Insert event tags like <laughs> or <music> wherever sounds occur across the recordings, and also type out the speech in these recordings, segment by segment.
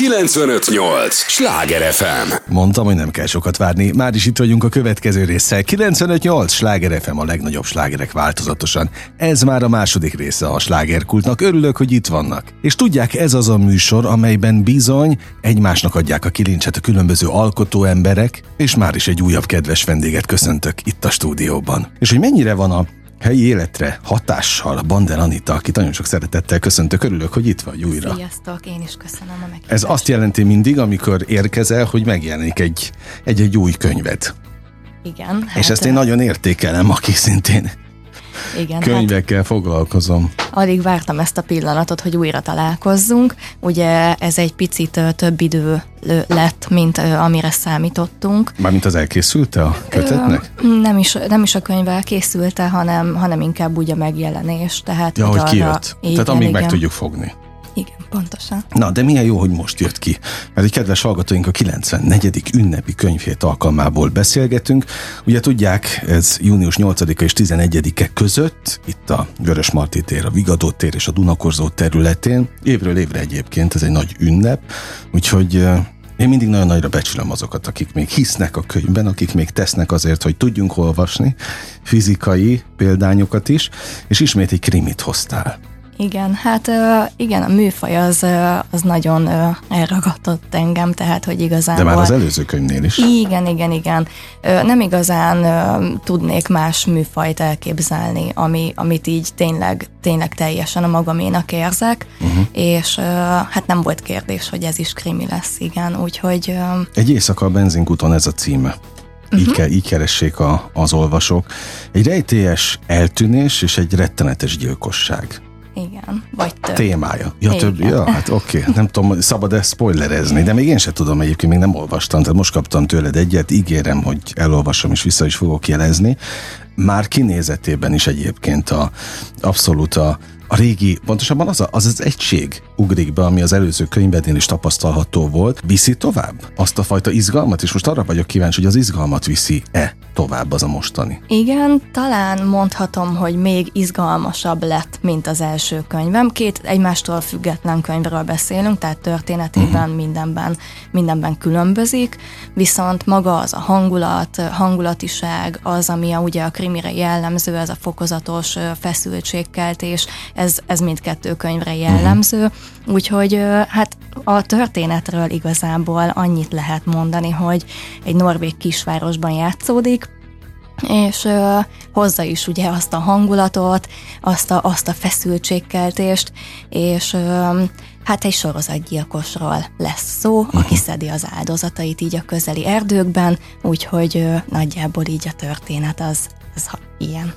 958! Sláger FM! Mondtam, hogy nem kell sokat várni. Már is itt vagyunk a következő résszel. 958! Sláger FM a legnagyobb slágerek változatosan. Ez már a második része a slágerkultnak. Örülök, hogy itt vannak. És tudják, ez az a műsor, amelyben bizony egymásnak adják a kilincset a különböző alkotó emberek, és már is egy újabb kedves vendéget köszöntök itt a stúdióban. És hogy mennyire van a helyi életre hatással Bander Anita, akit nagyon sok szeretettel köszöntök, örülök, hogy itt vagy újra. Sziasztok, én is köszönöm a meghívást. Ez azt jelenti mindig, amikor érkezel, hogy megjelenik egy, egy, egy új könyved. Igen. Hát, és ezt én nagyon értékelem, aki szintén igen, könyvekkel hát foglalkozom. Alig vártam ezt a pillanatot, hogy újra találkozzunk. Ugye ez egy picit több idő lett, mint amire számítottunk. Mármint az elkészülte a kötetnek? Nem is, nem is a könyv elkészülte, hanem, hanem inkább úgy a megjelenés. Tehát, ja, hogy, hogy kijött. Igen, Tehát amíg igen. meg tudjuk fogni. Igen, pontosan. Na, de milyen jó, hogy most jött ki. Mert egy kedves hallgatóink a 94. ünnepi könyvhét alkalmából beszélgetünk. Ugye tudják, ez június 8-a és 11-e között, itt a Vörös Marti tér, a Vigadó tér és a Dunakorzó területén. Évről évre egyébként ez egy nagy ünnep, úgyhogy én mindig nagyon nagyra becsülöm azokat, akik még hisznek a könyvben, akik még tesznek azért, hogy tudjunk olvasni, fizikai példányokat is, és ismét egy krimit hoztál. Igen, hát igen, a műfaj az, az nagyon elragadott engem, tehát hogy igazán... De már az előző könyvnél is. Igen, igen, igen. Nem igazán tudnék más műfajt elképzelni, ami, amit így tényleg, tényleg teljesen a magaménak érzek, uh-huh. és hát nem volt kérdés, hogy ez is krimi lesz, igen, úgyhogy... Egy éjszaka a benzinkúton ez a címe. Így, uh-huh. kell, így keressék a, az olvasók. Egy rejtélyes eltűnés és egy rettenetes gyilkosság. Igen, vagy több. Témája. Ja, több, ja hát oké, okay. nem tudom, szabad-e spoilerezni, de még én sem tudom, egyébként még nem olvastam, tehát most kaptam tőled egyet, ígérem, hogy elolvasom és vissza is fogok jelezni. Már kinézetében is egyébként a, abszolút a, a régi, pontosabban az, a, az az egység ugrik be, ami az előző könyvedén is tapasztalható volt, viszi tovább azt a fajta izgalmat, és most arra vagyok kíváncsi, hogy az izgalmat viszi-e tovább az a mostani. Igen, talán mondhatom, hogy még izgalmasabb lett, mint az első könyvem. Két egymástól független könyvről beszélünk, tehát történetében uh-huh. mindenben, mindenben különbözik, viszont maga az a hangulat, hangulatiság, az, ami a, ugye a krimire jellemző, ez a fokozatos feszültségkeltés, ez, ez mindkettő könyvre jellemző, uh-huh. úgyhogy hát a történetről igazából annyit lehet mondani, hogy egy norvég kisvárosban játszódik, és ö, hozza is ugye azt a hangulatot, azt a, azt a feszültségkeltést, és ö, hát egy sorozatgyilkosról lesz szó, uh-huh. aki szedi az áldozatait így a közeli erdőkben, úgyhogy ö, nagyjából így a történet az, az ilyen.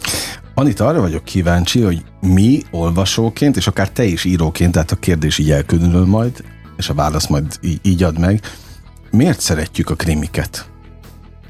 Anita, arra vagyok kíváncsi, hogy mi olvasóként, és akár te is íróként, tehát a kérdés így elkülönül majd, és a válasz majd így, így ad meg, miért szeretjük a krimiket?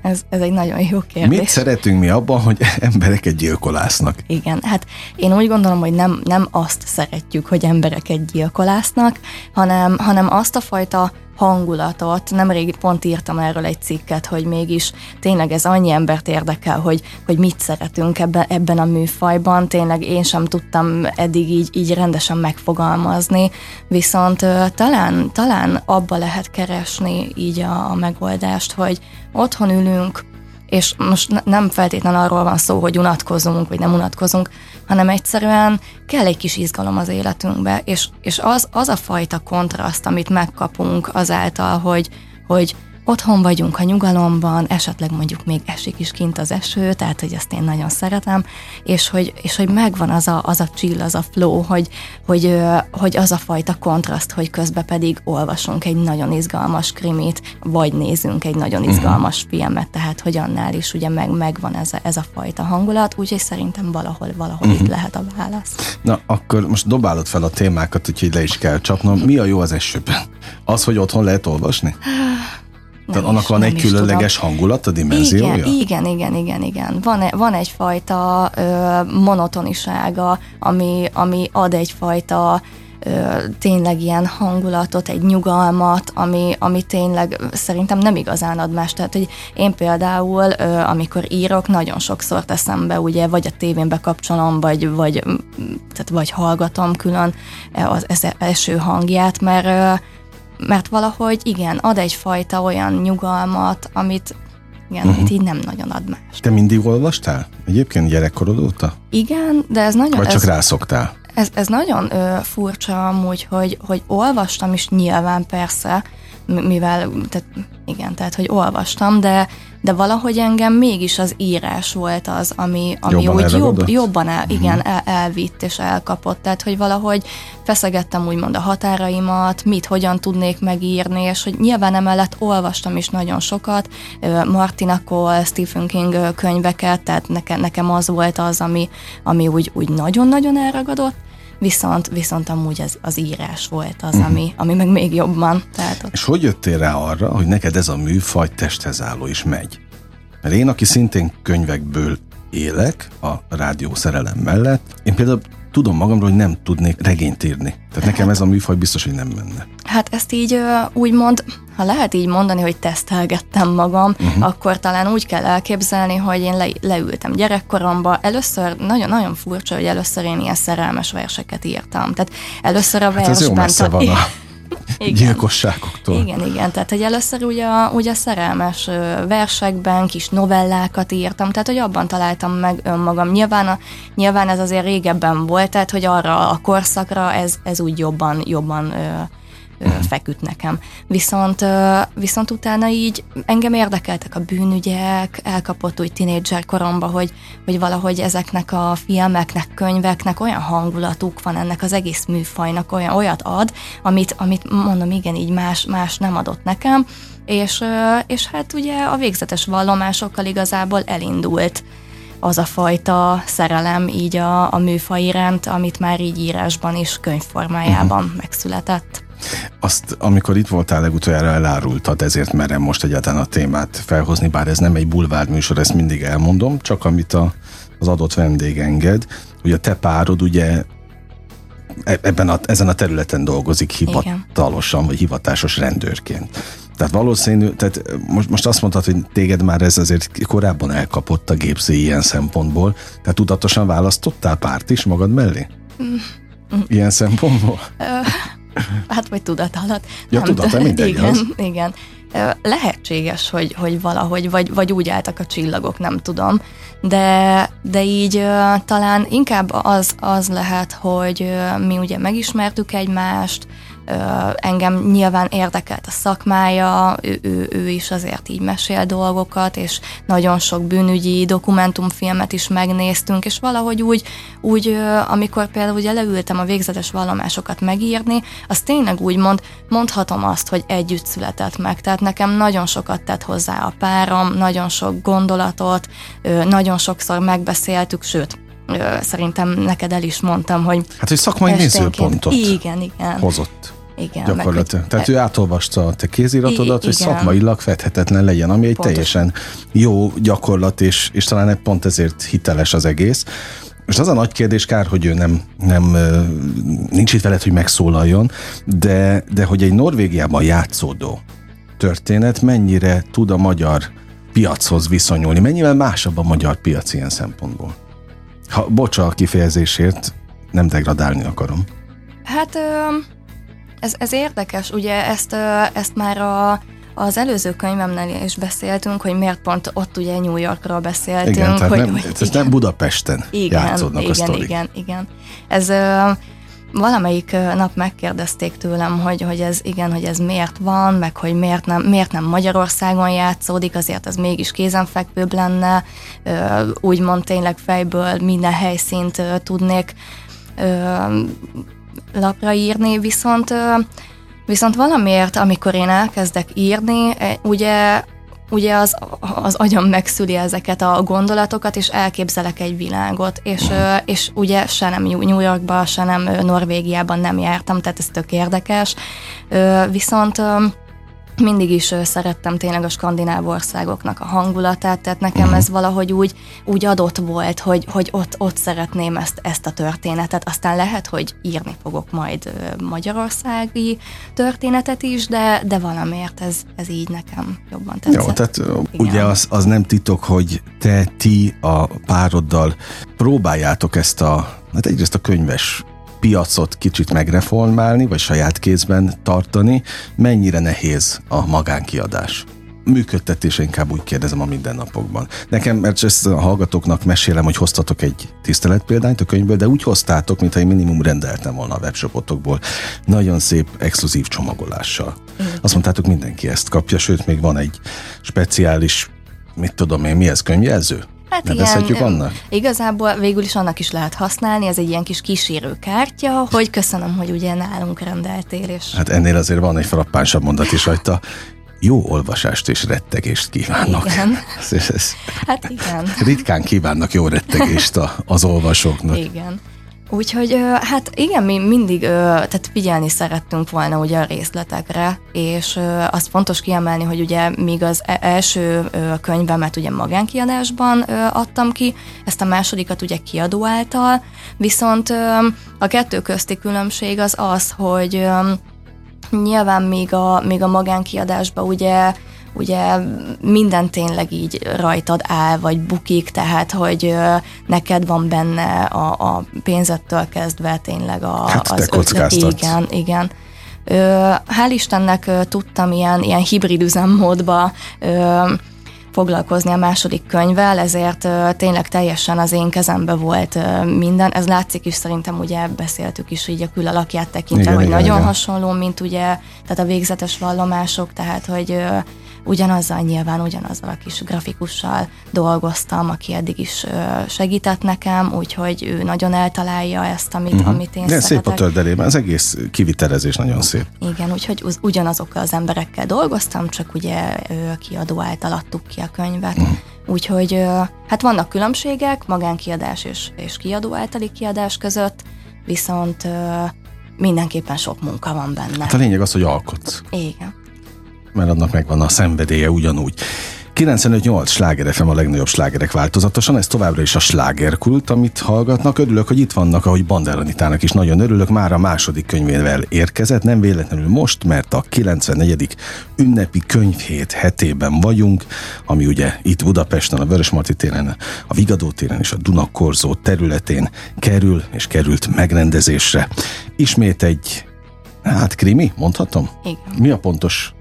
Ez, ez egy nagyon jó kérdés. Mit szeretünk mi abban, hogy <laughs> embereket gyilkolásznak? Igen, hát én úgy gondolom, hogy nem, nem azt szeretjük, hogy embereket gyilkolásznak, hanem, hanem azt a fajta hangulatot. Nemrég pont írtam erről egy cikket, hogy mégis tényleg ez annyi embert érdekel, hogy, hogy mit szeretünk ebben, ebben a műfajban. Tényleg én sem tudtam eddig így, így rendesen megfogalmazni, viszont talán, talán abba lehet keresni így a, a megoldást, hogy otthon ülünk, és most nem feltétlenül arról van szó, hogy unatkozunk, vagy nem unatkozunk, hanem egyszerűen kell egy kis izgalom az életünkbe, és, és az, az a fajta kontraszt, amit megkapunk azáltal, hogy, hogy otthon vagyunk a nyugalomban, esetleg mondjuk még esik is kint az eső, tehát hogy ezt én nagyon szeretem, és hogy, és hogy megvan az a, az a chill, az a flow, hogy, hogy, hogy az a fajta kontraszt, hogy közben pedig olvasunk egy nagyon izgalmas krimit, vagy nézünk egy nagyon mhm. izgalmas uh-huh. filmet, tehát hogy annál is ugye meg, megvan ez a, ez a fajta hangulat, úgyhogy szerintem valahol, valahol uh-huh. itt mhm. lehet a válasz. Na, akkor most dobálod fel a témákat, úgyhogy le is kell csapnom. Mi a jó az esőben? Az, hogy otthon lehet olvasni? Tehát annak van egy különleges tudom. hangulat, a dimenziója? Igen, igen, igen, igen. igen. Van, e- van egyfajta ö, monotonisága, ami, ami ad egyfajta ö, tényleg ilyen hangulatot, egy nyugalmat, ami, ami tényleg szerintem nem igazán ad más. Tehát, hogy én például, ö, amikor írok, nagyon sokszor teszem be, ugye, vagy a tévén bekapcsolom, vagy, vagy, tehát vagy hallgatom külön az eső hangját, mert ö, mert valahogy igen, ad egyfajta olyan nyugalmat, amit igen, uh-huh. így nem nagyon ad más. Te mindig olvastál? Egyébként gyerekkorod óta? Igen, de ez nagyon... Vagy csak ez, rászoktál? Ez, ez nagyon ö, furcsa amúgy, hogy, hogy olvastam is nyilván persze, mivel, tehát, igen, tehát, hogy olvastam, de, de valahogy engem mégis az írás volt az, ami, ami Jobban úgy jobb, jobban el, Mhm. igen, el, elvitt és elkapott. Tehát, hogy valahogy feszegettem úgymond a határaimat, mit, hogyan tudnék megírni, és hogy nyilván emellett olvastam is nagyon sokat, Martina Cole, Stephen King könyveket, tehát nekem, nekem az volt az, ami, ami úgy, úgy nagyon-nagyon elragadott, viszont, viszont amúgy az, az írás volt az, Mhm. ami, ami meg még jobban. Tehát ott És hogy jöttél rá arra, hogy neked ez a műfaj testhez álló is megy? Mert én, aki szintén könyvekből élek a rádió szerelem mellett, én például tudom magamról, hogy nem tudnék regényt írni. Tehát nekem ez a műfaj biztos, hogy nem menne. Hát ezt így úgymond, ha lehet így mondani, hogy tesztelgettem magam, uh-huh. akkor talán úgy kell elképzelni, hogy én le, leültem gyerekkoromba. Először, nagyon-nagyon furcsa, hogy először én ilyen szerelmes verseket írtam. Tehát először a Hát versben... ez jó messze van a <laughs> Igen. gyilkosságoktól. Igen, igen, tehát hogy először ugye a, ugye a szerelmes versekben kis novellákat írtam, tehát hogy abban találtam meg önmagam. Nyilván, a, nyilván ez azért régebben volt, tehát hogy arra a korszakra ez, ez úgy jobban, jobban ö, ö, feküdt nekem. Viszont, viszont utána így engem érdekeltek a bűnügyek, elkapott úgy tinédzser koromba, hogy, hogy valahogy ezeknek a filmeknek, könyveknek olyan hangulatuk van ennek az egész műfajnak, olyan, olyat ad, amit, amit mondom, igen, így más, más nem adott nekem, és, és hát ugye a végzetes vallomásokkal igazából elindult az a fajta szerelem így a, a műfaj iránt, amit már így írásban is könyvformájában uh-huh. megszületett. Azt, amikor itt voltál legutoljára elárultad, ezért merem most egyáltalán a témát felhozni, bár ez nem egy bulvár műsor, ezt mindig elmondom, csak amit a, az adott vendég enged, hogy a te párod ugye e- ebben a, ezen a területen dolgozik hivatalosan, vagy hivatásos rendőrként. Tehát valószínű, tehát most, most azt mondtad, hogy téged már ez azért korábban elkapott a gépszé ilyen szempontból, tehát tudatosan választottál párt is magad mellé? Ilyen szempontból? Hát vagy tudat alatt. Ja, tudat, mindegy igen, az. igen. Lehetséges, hogy, hogy valahogy, vagy, vagy úgy álltak a csillagok, nem tudom. De, de így talán inkább az, az lehet, hogy mi ugye megismertük egymást, engem nyilván érdekelt a szakmája, ő, ő, ő is azért így mesél dolgokat, és nagyon sok bűnügyi dokumentumfilmet is megnéztünk, és valahogy úgy, úgy amikor például ugye leültem a végzetes vallomásokat megírni, az tényleg úgy mond, mondhatom azt, hogy együtt született meg. Tehát nekem nagyon sokat tett hozzá a párom, nagyon sok gondolatot, nagyon sokszor megbeszéltük, sőt, szerintem neked el is mondtam, hogy Hát, hogy szakmai esténként- nézőpontot Igen, igen. hozott. igen meg, Gyakorlatilag. hogy- Tehát ő átolvasta a te kéziratodat, hogy szakmailag fedhetetlen legyen, ami egy Pontosan. teljesen jó gyakorlat, és, és talán pont ezért hiteles az egész. Most az a nagy kérdés, kár, hogy ő nem, nem nincs itt veled, hogy megszólaljon, de, de hogy egy Norvégiában játszódó történet mennyire tud a magyar piachoz viszonyulni, mennyivel másabb a magyar piac ilyen szempontból. Ha, bocsa a kifejezésért, nem degradálni akarom. Hát ez, ez érdekes, ugye ezt, ezt már a, az előző könyvemnél is beszéltünk, hogy miért pont ott ugye New Yorkról beszéltünk. Igen, tehát hogy, nem, hogy ez nem Budapesten igen, játszódnak igen, a sztorik. igen, igen. Ez ö, valamelyik nap megkérdezték tőlem, hogy, hogy ez igen, hogy ez miért van, meg hogy miért nem, miért nem Magyarországon játszódik, azért ez mégis kézenfekvőbb lenne, úgymond tényleg fejből minden helyszínt tudnék lapra írni, viszont viszont valamiért, amikor én elkezdek írni, e, ugye ugye az, az agyam megszüli ezeket a gondolatokat, és elképzelek egy világot, és, ö, és ugye se nem New Yorkba, se nem Norvégiában nem jártam, tehát ez tök érdekes, viszont mindig is szerettem tényleg a skandináv országoknak a hangulatát, tehát nekem ez valahogy úgy, úgy adott volt, hogy, hogy ott, ott szeretném ezt, ezt a történetet. Aztán lehet, hogy írni fogok majd magyarországi történetet is, de, de valamiért ez, ez így nekem jobban tetszett. Jó, tehát Igen. ugye az, az nem titok, hogy te, ti a pároddal próbáljátok ezt a, hát egyrészt a könyves piacot kicsit megreformálni, vagy saját kézben tartani, mennyire nehéz a magánkiadás? működtetése, inkább úgy kérdezem a mindennapokban. Nekem, mert ezt a hallgatóknak mesélem, hogy hoztatok egy tiszteletpéldányt a könyvből, de úgy hoztátok, mintha én minimum rendeltem volna a webshopotokból. Nagyon szép, exkluzív csomagolással. Mm. Azt mondtátok, mindenki ezt kapja, sőt, még van egy speciális, mit tudom én, mi ez, könyvjelző? Hát Nevezhetjük igen, annak? Igazából végül is annak is lehet használni, ez egy ilyen kis kísérő kártya, hogy köszönöm, hogy ugye nálunk rendeltél. És... Hát ennél azért van egy frappánsabb mondat is rajta jó olvasást és rettegést kívánok. Igen. Ez, ez, hát igen. Ritkán kívánnak jó rettegést a, az olvasóknak. Igen. Úgyhogy hát igen, mi mindig tehát figyelni szerettünk volna ugye a részletekre, és azt fontos kiemelni, hogy ugye még az e-, első könyvemet ugye magánkiadásban adtam ki, ezt a másodikat ugye kiadó által, viszont a kettő közti különbség az az, hogy Nyilván még a, még a magánkiadásban ugye ugye minden tényleg így rajtad áll, vagy bukik, tehát hogy neked van benne a, a pénzettől kezdve tényleg a, hát az ötlet. Igen, igen. hál' Istennek tudtam ilyen, ilyen hibrid üzemmódba foglalkozni a második könyvvel, ezért tényleg teljesen az én kezembe volt minden. Ez látszik is, szerintem ugye beszéltük is így a külalakját tekintve, igen, hogy igen, nagyon igen. hasonló, mint ugye, tehát a végzetes vallomások, tehát hogy ugyanazzal nyilván, ugyanazzal a kis grafikussal dolgoztam, aki eddig is segített nekem, úgyhogy ő nagyon eltalálja ezt, amit, uh-huh. amit én De szeretek. szép a tördelében, az egész kivitelezés nagyon szép. Igen, úgyhogy ugyanazokkal az emberekkel dolgoztam, csak ugye ő kiadó által adtuk ki a könyvet. Uh-huh. Úgyhogy hát vannak különbségek magánkiadás és, és kiadó általi kiadás között, viszont mindenképpen sok munka van benne. Hát a lényeg az, hogy alkotsz. Igen mert annak megvan a szenvedélye ugyanúgy. 95-8 sláger FM a legnagyobb slágerek változatosan, ez továbbra is a slágerkult, amit hallgatnak. Örülök, hogy itt vannak, ahogy Banderanitának is nagyon örülök, már a második könyvével érkezett, nem véletlenül most, mert a 94. ünnepi könyvhét hetében vagyunk, ami ugye itt Budapesten, a Vörösmarty téren, a Vigadó téren és a Dunakorzó területén kerül és került megrendezésre. Ismét egy Hát krimi, mondhatom? Igen. Mi a pontos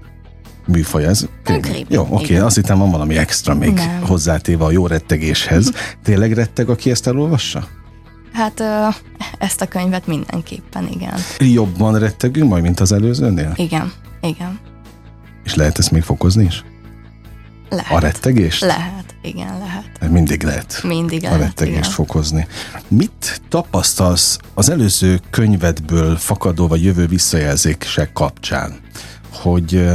műfaj ez? Krimi. Jó, oké, okay, azt hittem van valami extra még Nem. hozzátéve a jó rettegéshez. Tényleg retteg, aki ezt elolvassa? Hát ezt a könyvet mindenképpen, igen. Jobban rettegünk majd, mint az előzőnél? Igen, igen. És lehet ezt még fokozni is? Lehet. A rettegést? Lehet, igen, lehet. Mindig lehet. Mindig lehet, A rettegést igen. fokozni. Mit tapasztalsz az előző könyvedből fakadó vagy jövő visszajelzések kapcsán? Hogy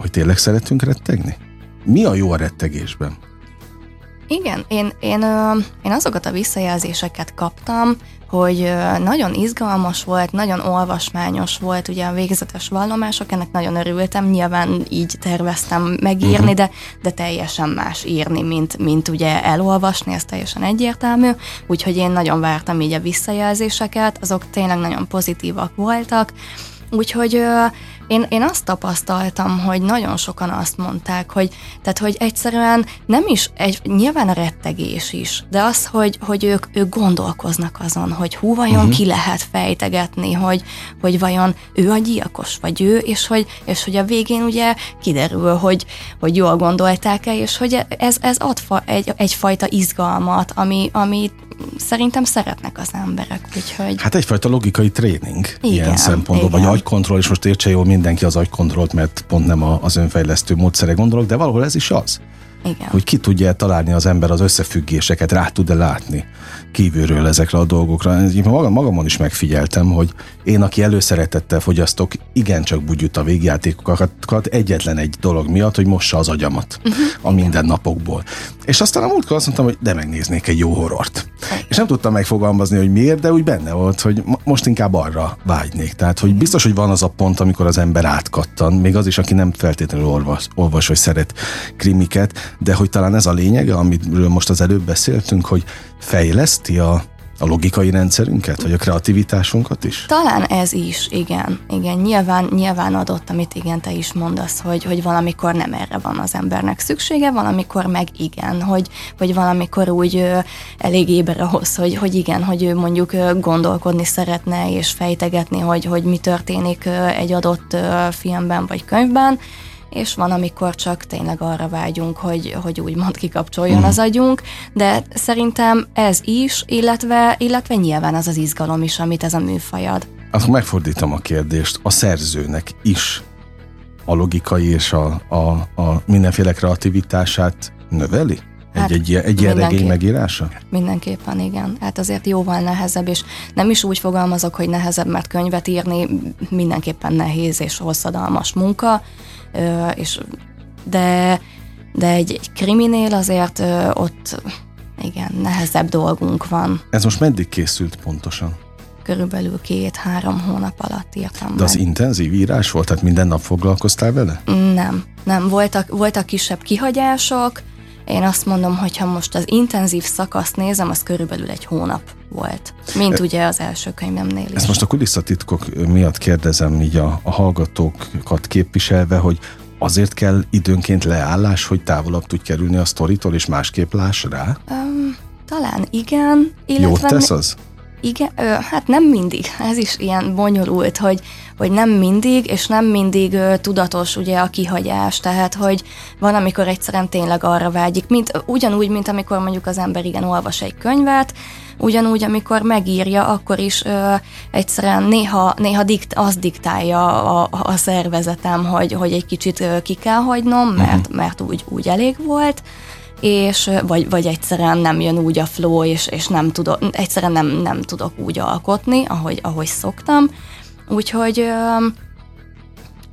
hogy tényleg szeretünk rettegni? Mi a jó a rettegésben? Igen, én, én, én azokat a visszajelzéseket kaptam, hogy nagyon izgalmas volt, nagyon olvasmányos volt ugye a végzetes vallomások, ennek nagyon örültem, nyilván így terveztem megírni, uh-huh. de, de teljesen más írni, mint, mint ugye elolvasni, ez teljesen egyértelmű, úgyhogy én nagyon vártam így a visszajelzéseket, azok tényleg nagyon pozitívak voltak, úgyhogy én, én azt tapasztaltam, hogy nagyon sokan azt mondták, hogy, tehát, hogy egyszerűen nem is, egy, nyilván a rettegés is, de az, hogy, hogy ők, ők gondolkoznak azon, hogy hú, vajon uh-huh. ki lehet fejtegetni, hogy, hogy vajon ő a gyilkos, vagy ő, és hogy, és hogy a végén ugye kiderül, hogy, hogy jól gondolták-e, és hogy ez, ez ad fa, egy, egyfajta izgalmat, ami, ami szerintem szeretnek az emberek, úgyhogy... Hát egyfajta logikai tréning igen, ilyen szempontból, igen. vagy agykontroll, és most értse jól mindenki az agykontrollt, mert pont nem az önfejlesztő módszere gondolok, de valahol ez is az. Igen. Hogy ki tudja találni az ember az összefüggéseket, rá tud-e látni kívülről ezekre a dolgokra. Én magam, magamon is megfigyeltem, hogy én, aki előszeretettel fogyasztok, igencsak bugyut a végjátékokat egyetlen egy dolog miatt, hogy mossa az agyamat uh-huh. a mindennapokból. És aztán a múltkor azt mondtam, hogy de megnéznék egy jó horrort. És nem tudtam megfogalmazni, hogy miért, de úgy benne volt, hogy most inkább arra vágynék. Tehát, hogy biztos, hogy van az a pont, amikor az ember átkattan, még az is, aki nem feltétlenül olvas, olvas vagy szeret krimiket, de hogy talán ez a lényege, amiről most az előbb beszéltünk, hogy fejleszti a a logikai rendszerünket, vagy a kreativitásunkat is? Talán ez is, igen. Igen, nyilván, nyilván adott, amit igen, te is mondasz, hogy, hogy valamikor nem erre van az embernek szüksége, valamikor meg igen, hogy, hogy valamikor úgy ö, elég éber ahhoz, hogy, hogy igen, hogy ő mondjuk ö, gondolkodni szeretne és fejtegetni, hogy, hogy mi történik ö, egy adott ö, filmben vagy könyvben, és van, amikor csak tényleg arra vágyunk, hogy, hogy úgymond kikapcsoljon uh-huh. az agyunk, de szerintem ez is, illetve, illetve nyilván az az izgalom is, amit ez a műfaj ad. Akkor megfordítom a kérdést, a szerzőnek is a logikai és a, a, a mindenféle kreativitását növeli? Egy, hát egy, egy ilyen regény megírása? Mindenképpen igen. Hát azért jóval nehezebb, és nem is úgy fogalmazok, hogy nehezebb, mert könyvet írni mindenképpen nehéz és hosszadalmas munka, és de, de egy, egy kriminél azért ott igen, nehezebb dolgunk van. Ez most meddig készült pontosan? Körülbelül két-három hónap alatt írtam De az meg. intenzív írás volt? Tehát minden nap foglalkoztál vele? Nem, nem. Voltak, voltak kisebb kihagyások. Én azt mondom, hogy ha most az intenzív szakaszt nézem, az körülbelül egy hónap volt. Mint e, ugye az első könyvemnél is. Ezt most a kulisszatitkok miatt kérdezem így a, a hallgatókat képviselve, hogy azért kell időnként leállás, hogy távolabb tudj kerülni a sztoritól, és másképp láss rá? Um, talán igen. Illetve Jót tesz az? Igen, ö, hát nem mindig. Ez is ilyen bonyolult, hogy, hogy nem mindig, és nem mindig ö, tudatos ugye a kihagyás. Tehát, hogy van, amikor egyszerűen tényleg arra vágyik, mint, ugyanúgy, mint amikor mondjuk az ember igen olvas egy könyvet, ugyanúgy, amikor megírja, akkor is ö, egyszerűen néha, néha dikt, az diktálja a, a szervezetem, hogy, hogy egy kicsit ö, ki kell hagynom, mert, uh-huh. mert úgy, úgy elég volt és vagy, vagy egyszerűen nem jön úgy a flow, és, és nem tudok, egyszerűen nem, nem tudok úgy alkotni, ahogy, ahogy szoktam. Úgyhogy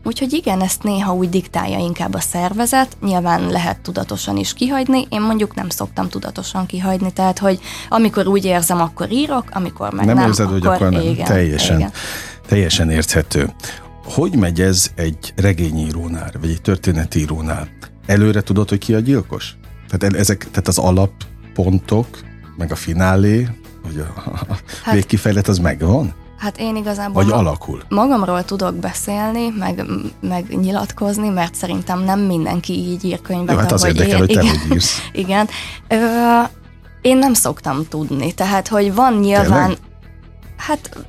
Úgyhogy igen, ezt néha úgy diktálja inkább a szervezet, nyilván lehet tudatosan is kihagyni, én mondjuk nem szoktam tudatosan kihagyni, tehát hogy amikor úgy érzem, akkor írok, amikor meg nem. Nem érzed, akkor, hogy akkor nem. Igen, teljesen, igen. teljesen érthető. Hogy megy ez egy regényírónál, vagy egy történetírónál? Előre tudod, hogy ki a gyilkos? Tehát, ezek, tehát az alappontok, meg a finálé, vagy a, a hát, végkifejlet az megvan? Hát én igazából Vagy alakul? magamról tudok beszélni, meg, meg nyilatkozni, mert szerintem nem mindenki így ír könyvet. Jó, hát az érdekel, hogy te igen, hogy írsz. <laughs> Igen. Ö, én nem szoktam tudni, tehát hogy van nyilván... Tényleg? Hát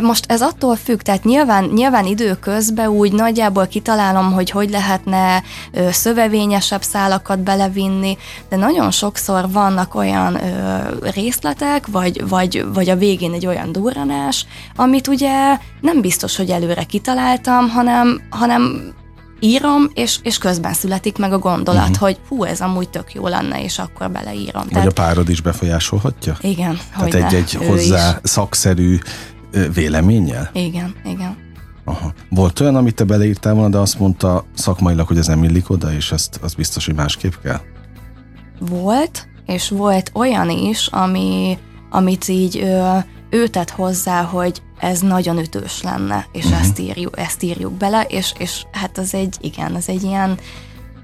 most ez attól függ, tehát nyilván, nyilván időközben úgy nagyjából kitalálom, hogy hogy lehetne szövevényesebb szálakat belevinni, de nagyon sokszor vannak olyan ö, részletek, vagy, vagy, vagy a végén egy olyan durranás, amit ugye nem biztos, hogy előre kitaláltam, hanem, hanem írom, és, és közben születik meg a gondolat, uh-huh. hogy hú, ez amúgy tök jó lenne, és akkor beleírom. Vagy Tehát, a párod is befolyásolhatja? Igen. Tehát egy-egy hozzá is. szakszerű véleménnyel? Igen, igen. Aha. Volt olyan, amit te beleírtál volna, de azt mondta szakmailag, hogy ez nem illik oda, és ezt az biztos, hogy másképp kell? Volt, és volt olyan is, ami, amit így ö, ő tett hozzá, hogy ez nagyon ütős lenne, és uh-huh. ezt, írjuk, ezt írjuk bele, és, és hát az egy, igen, az egy ilyen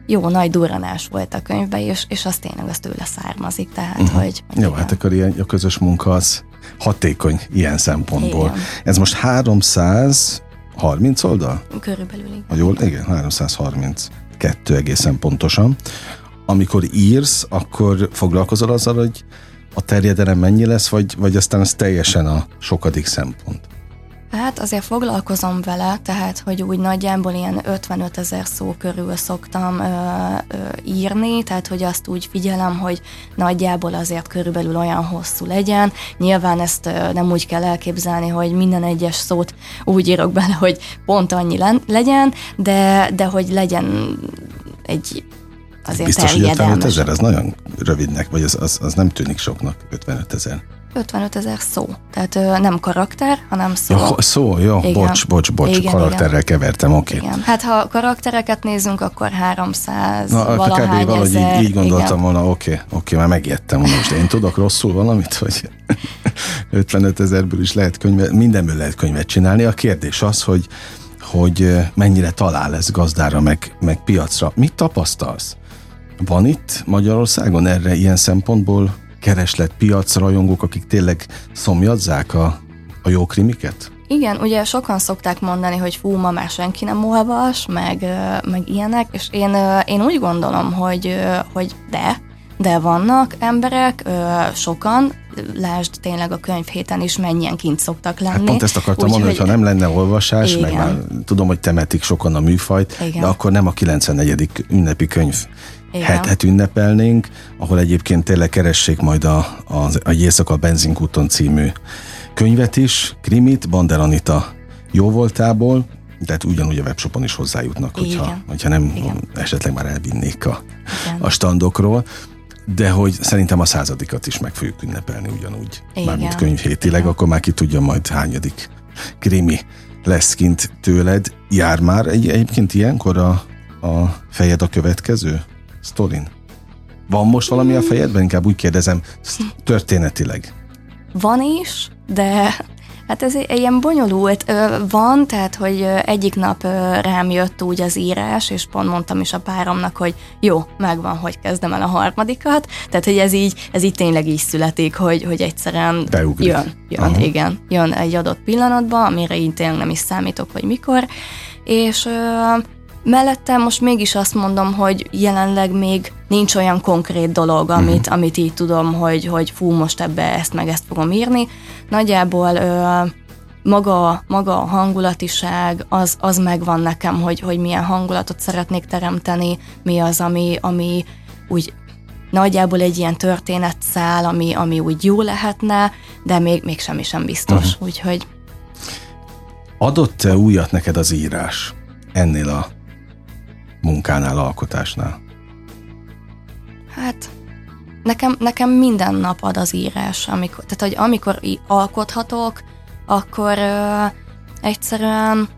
jó nagy durranás volt a könyvben, és, és az tényleg az tőle származik, tehát, uh-huh. hogy... hogy jó, igen. hát akkor ilyen, a közös munka az hatékony ilyen szempontból. Igen. Ez most 330 oldal? Körülbelül, igen. Ha jól, igen, 332 egészen pontosan. Amikor írsz, akkor foglalkozol azzal, hogy a terjedelem mennyi lesz, vagy, vagy aztán ez teljesen a sokadik szempont? Hát azért foglalkozom vele, tehát hogy úgy nagyjából ilyen 55 ezer szó körül szoktam ö, ö, írni, tehát hogy azt úgy figyelem, hogy nagyjából azért körülbelül olyan hosszú legyen. Nyilván ezt ö, nem úgy kell elképzelni, hogy minden egyes szót úgy írok bele, hogy pont annyi legyen, de, de hogy legyen egy azért Biztos, hogy 55 ezer, ez nagyon rövidnek, vagy az, az, az nem tűnik soknak, 55 ezer. 55 ezer szó. Tehát nem karakter, hanem szó. Jó, szó, jó, igen. bocs, bocs, bocs, igen, karakterrel igen. kevertem, oké. Okay. Igen. Hát ha karaktereket nézünk, akkor 300 Na, valahány kb. valahogy így, így gondoltam igen. volna, oké, okay, oké, okay, már megijedtem, most én tudok rosszul valamit, hogy <laughs> 55 ezerből is lehet könyvet, mindenből lehet könyvet csinálni. A kérdés az, hogy hogy mennyire talál ez gazdára, meg, meg piacra. Mit tapasztalsz? Van itt Magyarországon erre ilyen szempontból kereslet, piac rajongók, akik tényleg szomjazzák a, a jó krimiket? Igen, ugye sokan szokták mondani, hogy fú, ma már senki nem olvas, meg, meg ilyenek, és én, én úgy gondolom, hogy, hogy de, de vannak emberek, sokan, lásd tényleg a könyvhéten is mennyien kint szoktak lenni. Hát pont ezt akartam Úgy, mondani, hogy ha nem lenne olvasás, igen. meg már tudom, hogy temetik sokan a műfajt, igen. de akkor nem a 94. ünnepi könyv hetet ünnepelnénk, ahol egyébként tényleg keressék majd a, a, a Éjszaka benzinkúton című könyvet is, krimit, Banderanita jó voltából, tehát ugyanúgy a webshopon is hozzájutnak, hogyha, hogyha nem Igen. esetleg már elvinnék a, a standokról de hogy szerintem a századikat is meg fogjuk ünnepelni ugyanúgy, Igen. mármint könyvhétileg, Igen. akkor már ki tudja majd hányadik krimi lesz kint tőled. Jár már egy, egyébként ilyenkor a, a fejed a következő sztorin? Van most valami a fejedben? Inkább úgy kérdezem, történetileg. Van is, de Hát ez ilyen bonyolult van, tehát hogy egyik nap rám jött úgy az írás, és pont mondtam is a páromnak, hogy jó, megvan, hogy kezdem el a harmadikat, tehát hogy ez így, ez így tényleg így születik, hogy, hogy egyszerűen Beugrik. jön, jön, Aha. igen, jön egy adott pillanatban, amire így tényleg nem is számítok, hogy mikor, és Mellette most mégis azt mondom, hogy jelenleg még nincs olyan konkrét dolog, amit, mm. amit így tudom, hogy, hogy fú, most ebbe ezt meg ezt fogom írni. Nagyjából ö, maga, maga a hangulatiság, az, az megvan nekem, hogy, hogy milyen hangulatot szeretnék teremteni, mi az, ami, ami úgy nagyjából egy ilyen történetszál, ami, ami úgy jó lehetne, de még, még semmi sem biztos, uh-huh. úgyhogy... Adott-e újat neked az írás ennél a munkánál, alkotásnál? Hát nekem, nekem minden nap ad az írás, amikor, tehát hogy amikor alkothatok, akkor ö, egyszerűen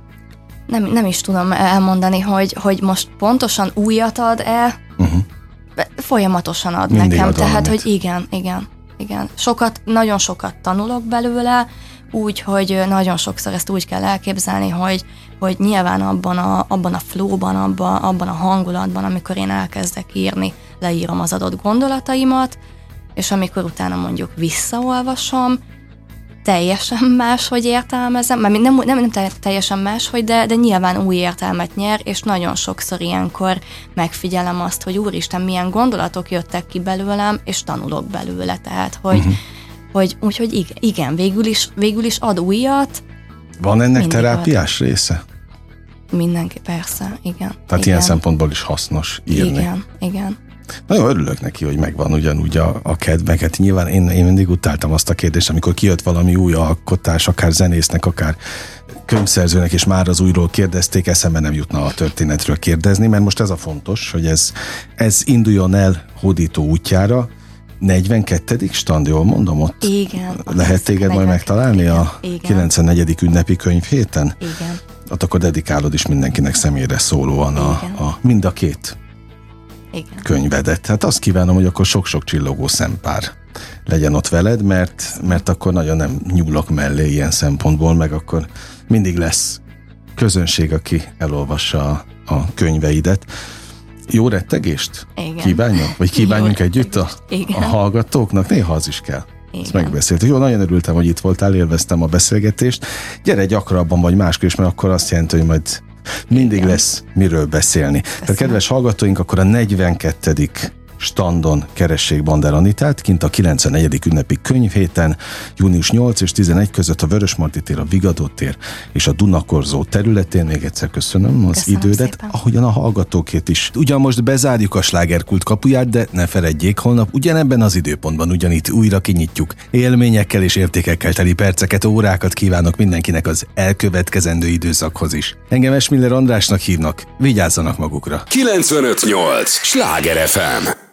nem, nem is tudom elmondani, hogy, hogy most pontosan újat ad-e, uh-huh. folyamatosan ad Mindig nekem, ad tehát hogy igen, igen, igen. Sokat, nagyon sokat tanulok belőle, úgy, hogy nagyon sokszor ezt úgy kell elképzelni, hogy, hogy nyilván abban a, abban a flowban, abban, abban a hangulatban, amikor én elkezdek írni, leírom az adott gondolataimat, és amikor utána mondjuk visszaolvasom, teljesen más, hogy értelmezem, mert nem, nem, nem teljesen más, hogy de, de nyilván új értelmet nyer, és nagyon sokszor ilyenkor megfigyelem azt, hogy úristen, milyen gondolatok jöttek ki belőlem, és tanulok belőle, tehát, hogy, uh-huh hogy úgyhogy igen, igen végül, is, végül is ad újat. Van ennek terápiás ad. része? Mindenki, persze, igen. Tehát igen. ilyen szempontból is hasznos írni. Igen, igen. Nagyon örülök neki, hogy megvan ugyanúgy a, a kedveket. Nyilván én, én mindig utáltam azt a kérdést, amikor kijött valami új alkotás, akár zenésznek, akár könyvszerzőnek, és már az újról kérdezték, eszembe nem jutna a történetről kérdezni, mert most ez a fontos, hogy ez, ez induljon el hódító útjára, 42. stand, jól mondom ott? Igen. Lehet téged majd megtalálni igen, a igen. 94. ünnepi könyv héten? Igen. Ott akkor dedikálod is mindenkinek személyre szólóan a, a, mind a két igen. könyvedet. Hát azt kívánom, hogy akkor sok-sok csillogó szempár legyen ott veled, mert, mert akkor nagyon nem nyúlok mellé ilyen szempontból, meg akkor mindig lesz közönség, aki elolvassa a, a könyveidet jó rettegést Igen. kívánjunk? Vagy kívánjunk együtt a, a hallgatóknak? Néha az is kell. Igen. Ezt megbeszéltük. Jó, nagyon örültem, hogy itt voltál, élveztem a beszélgetést. Gyere gyakrabban, vagy máskor is, mert akkor azt jelenti, hogy majd mindig Igen. lesz miről beszélni. Köszönöm. Tehát kedves hallgatóink, akkor a 42 standon keressék Banderanitát, kint a 94. ünnepi könyvhéten, június 8 és 11 között a Vörösmarty tér, a Vigadó tér és a Dunakorzó területén. Még egyszer köszönöm az köszönöm idődet, szépen. ahogyan a hallgatókét is. Ugyan most bezárjuk a slágerkult kapuját, de ne feledjék, holnap ugyanebben az időpontban ugyanitt újra kinyitjuk. Élményekkel és értékekkel teli perceket, órákat kívánok mindenkinek az elkövetkezendő időszakhoz is. Engem Esmiller Andrásnak hívnak, vigyázzanak magukra. 958! Sláger FM!